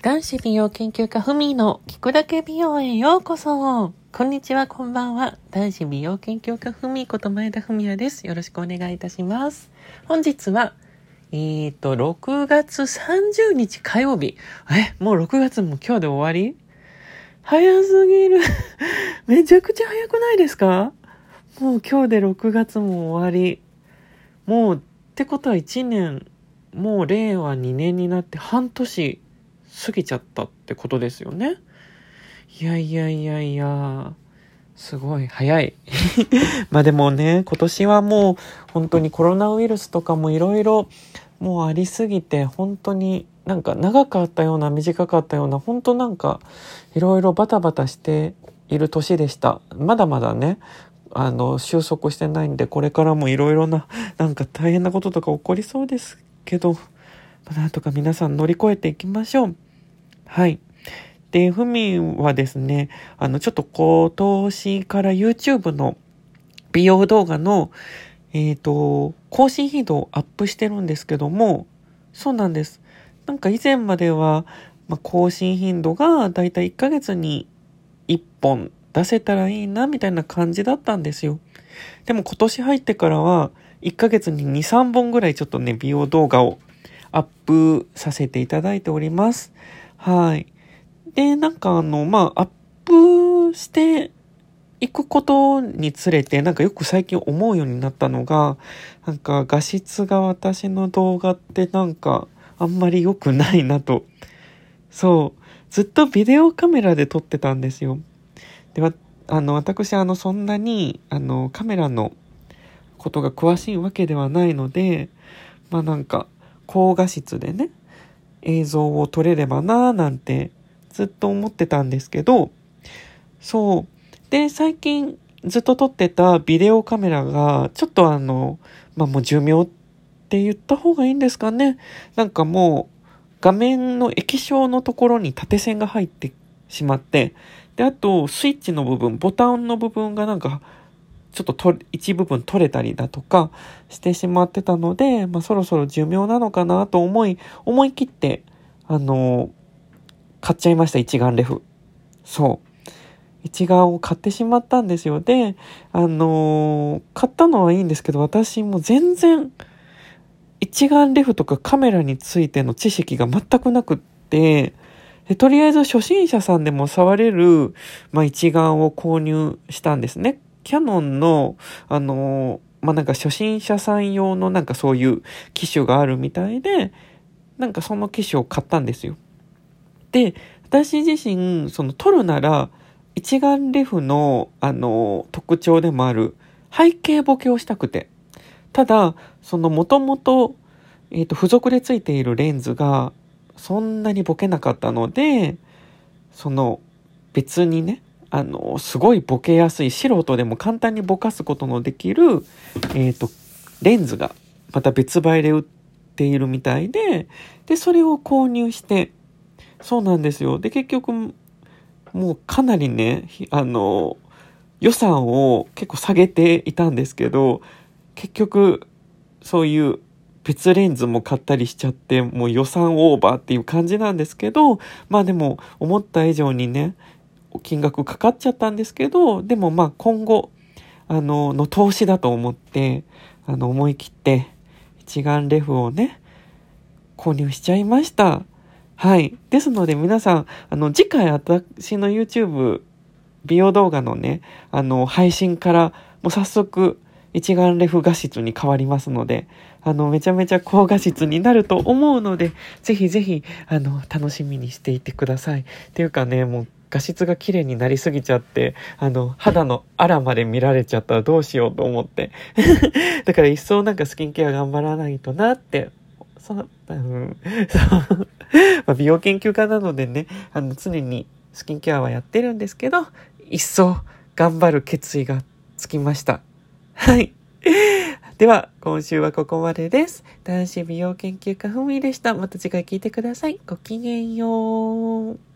男子美容研究家ふみの聞くだけ美容へようこそ。こんにちは、こんばんは。男子美容研究家ふみこと前田文也です。よろしくお願いいたします。本日は、えっ、ー、と、6月30日火曜日。え、もう6月も今日で終わり？早すぎる。めちゃくちゃ早くないですか？もう今日で6月も終わり。もう、ってことは1年、もう令和2年になって半年過ぎちゃったってことですよね。いやいやいやいや、すごい早い。まあでもね、今年はもう本当にコロナウイルスとかもいろいろもうありすぎて本当になんか長かったような短かったような本当なんかいろいろバタバタしている年でした。まだまだね、あの収束してないんでこれからもいろいろな なんか大変なこととか起こりそうですけど、なんとか皆さん乗り越えていきましょう。はい。で、ふみはですね、あの、ちょっと今年から YouTube の美容動画の、えっ、ー、と、更新頻度をアップしてるんですけども、そうなんです。なんか以前までは、まあ、更新頻度がだいたい1ヶ月に1本出せたらいいな、みたいな感じだったんですよ。でも今年入ってからは、1ヶ月に2、3本ぐらいちょっとね、美容動画をアップさせていただいております。はい。で、なんかあの、まあ、アップしていくことにつれて、なんかよく最近思うようになったのが、なんか画質が私の動画ってなんかあんまり良くないなと。そう。ずっとビデオカメラで撮ってたんですよ。では、あの、私、あの、そんなに、あの、カメラのことが詳しいわけではないので、まあなんか、高画質でね、映像を撮れればなぁなんてずっと思ってたんですけど、そう。で、最近ずっと撮ってたビデオカメラが、ちょっとあの、まあもう寿命って言った方がいいんですかね。なんかもう、画面の液晶のところに縦線が入ってしまって、で、あと、スイッチの部分、ボタンの部分がなんか、ちょっとと一部分取れたりだとかしてしまってたので、まあ、そろそろ寿命なのかなと思い、思い切って、あの、買っちゃいました、一眼レフ。そう。一眼を買ってしまったんですよ。で、あの買ったのはいいんですけど、私も全然、一眼レフとかカメラについての知識が全くなくって、でとりあえず初心者さんでも触れる、まあ、一眼を購入したんですね。キャノンの、あのー、まあ、なんか初心者さん用のなんかそういう機種があるみたいで、なんかその機種を買ったんですよ。で、私自身、その撮るなら、一眼レフの、あのー、特徴でもある背景ボケをしたくて。ただ、そのもともと、えっ、ー、と、付属でついているレンズが、そんなにボケなかったので、その、別にね、あの、すごいボケやすい、素人でも簡単にぼかすことのできる、えっ、ー、と、レンズが、また別売で売っているみたいで、で、それを購入して、そうなんですよ。で、結局、もうかなりね、あの、予算を結構下げていたんですけど、結局、そういう別レンズも買ったりしちゃって、もう予算オーバーっていう感じなんですけど、まあでも思った以上にね、金額かかっちゃったんですけど、でもまあ今後、あの、の投資だと思って、あの、思い切って一眼レフをね、購入しちゃいました。はい。ですので皆さん、あの、次回私の YouTube 美容動画のね、あの、配信からもう早速一眼レフ画質に変わりますので、あの、めちゃめちゃ高画質になると思うので、ぜひぜひ、あの、楽しみにしていてください。っていうかね、もう画質が綺麗になりすぎちゃって、あの、肌のあらまで見られちゃったらどうしようと思って。だから一層なんかスキンケア頑張らないとなって、そう、うん、そう。まあ、美容研究家なのでね、あの、常にスキンケアはやってるんですけど、一層頑張る決意がつきました。はい。では、今週はここまでです。男子美容研究家ふみでした。また次回聞いてください。ごきげんよう。